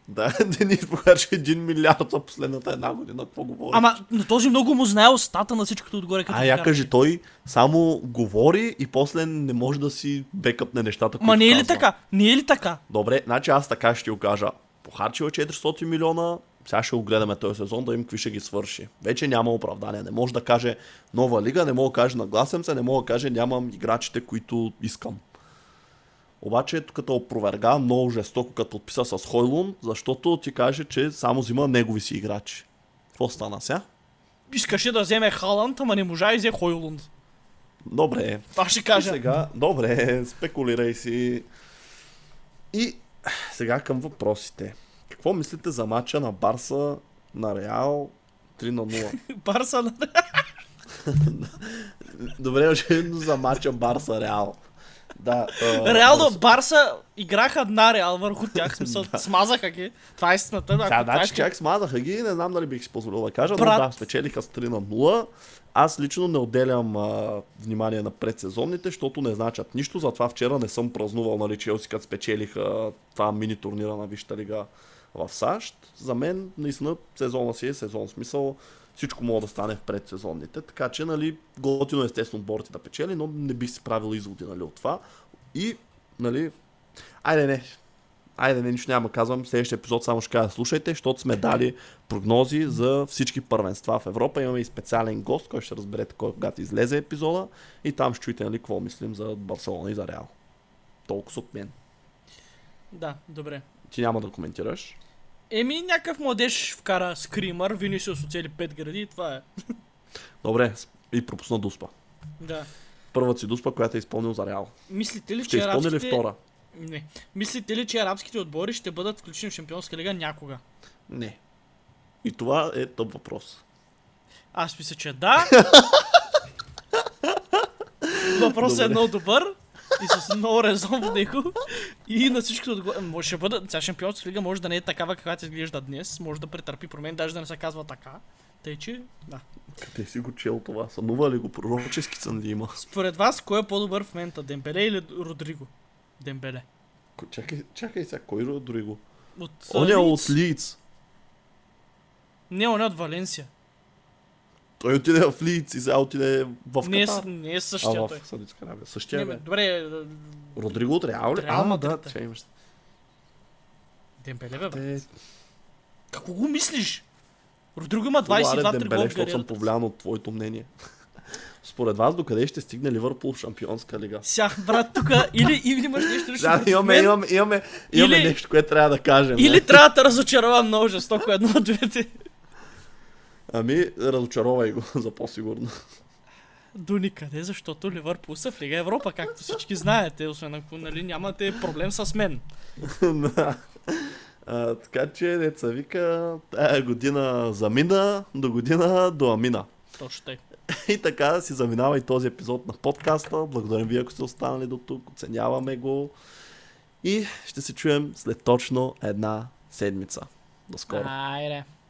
Да, Денис похарчи 1 милиард за последната една година. Какво говори? Ама, но този много му знае остата на всичкото отгоре, като а я кажи, той само говори и после не може да си бекъпне нещата, които Ма не е ли казва. така? Не е ли така? Добре, значи аз така ще го кажа. Похарчил е 400 милиона, сега ще го гледаме този сезон, да им какви ще ги свърши. Вече няма оправдание. Не може да каже нова лига, не мога да каже нагласям се, не мога да каже нямам играчите, които искам. Обаче тук като опроверга много жестоко, като подписа с Хойлун, защото ти каже, че само взима негови си играчи. Какво стана сега? Искаше да вземе Халанд, ама не можа и взе Хойлунд. Добре, Това ще И кажа. сега, добре, спекулирай си. И сега към въпросите. Какво мислите за матча на Барса на Реал 3 на 0? Барса на... Добре, очевидно за матча Барса Реал. Да, а, Реално Барса- Барса играха на Реал върху тях, смисъл, смазаха ги. Това е истината. Това значи, искаш- чак смазаха ги, не знам дали бих си позволил да кажа, Брат. но да, спечелиха с 3 на 0. Аз лично не отделям а, внимание на предсезонните, защото не значат нищо, затова вчера не съм празнувал, нали, Челси, като спечелиха това мини турнира на Висшата лига в САЩ. За мен, наистина, сезона си е сезон. Смисъл, всичко може да стане в предсезонните, така че, нали, готино естествено отборите да печели, но не бих си правил изводи, нали, от това. И, нали, айде не, Айде, не, нищо няма казвам. Следващия епизод само ще кажа, слушайте, защото сме дали прогнози за всички първенства в Европа. Имаме и специален гост, който ще разберете кой когато излезе епизода. И там ще чуете, нали, какво мислим за Барселона и за Реал. Толкова от мен. Да, добре. Ти няма да коментираш. Еми, някакъв младеж вкара скримър, Винисиус оцели 5 гради и това е. Добре, и пропусна Дуспа. Да. Първата си Дуспа, която е изпълнил за Реал. Мислите ли, Ще че изпълни ли арабските... втора? Не. Мислите ли, че арабските отбори ще бъдат включени в Шампионска лига някога? Не. И това е тъп въпрос. Аз мисля, че да. Въпросът е много добър и с много резон в него. И на всичкото отгоре. Ще бъде. Сега Шампионска лига може да не е такава, каквато изглежда днес. Може да претърпи промени, даже да не се казва така. Тъй, че, да. Къде си го чел това? Сънува ли го? Пророчески сън ли има? Според вас, кой е по-добър в момента? Дембеле или Родриго? Дембеле. Чакай, чакай сега, кой Родриго? От, Он е от. Лиц. Не, он е от Валенсия. Той отиде в Лиц и сега отиде в Не е, Катар. не е същия а той. в Саудитска Арабия. Същия Не, бе, добре, е, Родриго от Реал ли? Реал А, да, че имаш. Дембеле, бе, брат. Те, Какво го мислиш? Родриго има Добре, 22 Дембеле, тригола в защото съм повлиян от твоето мнение. Според вас, докъде ще стигне Ливърпул в Шампионска лига? Ся, брат, тук или, или имаш нещо лично Да, имаме, имаме, имаме, имаме Или- нещо, което трябва да кажем. или не? трябва да разочаровам много жестоко едно от двете. Ами, разочаровай го за по-сигурно. До никъде, защото Ливърпул са в Лига Европа, както всички знаете, освен ако нали, нямате проблем с мен. Да. а, така че, деца вика, тая година замина, до година до Амина. Точно тъй. И така си заминава и този епизод на подкаста. Благодарим ви, ако сте останали до тук. Оценяваме го. И ще се чуем след точно една седмица. До скоро. Айде.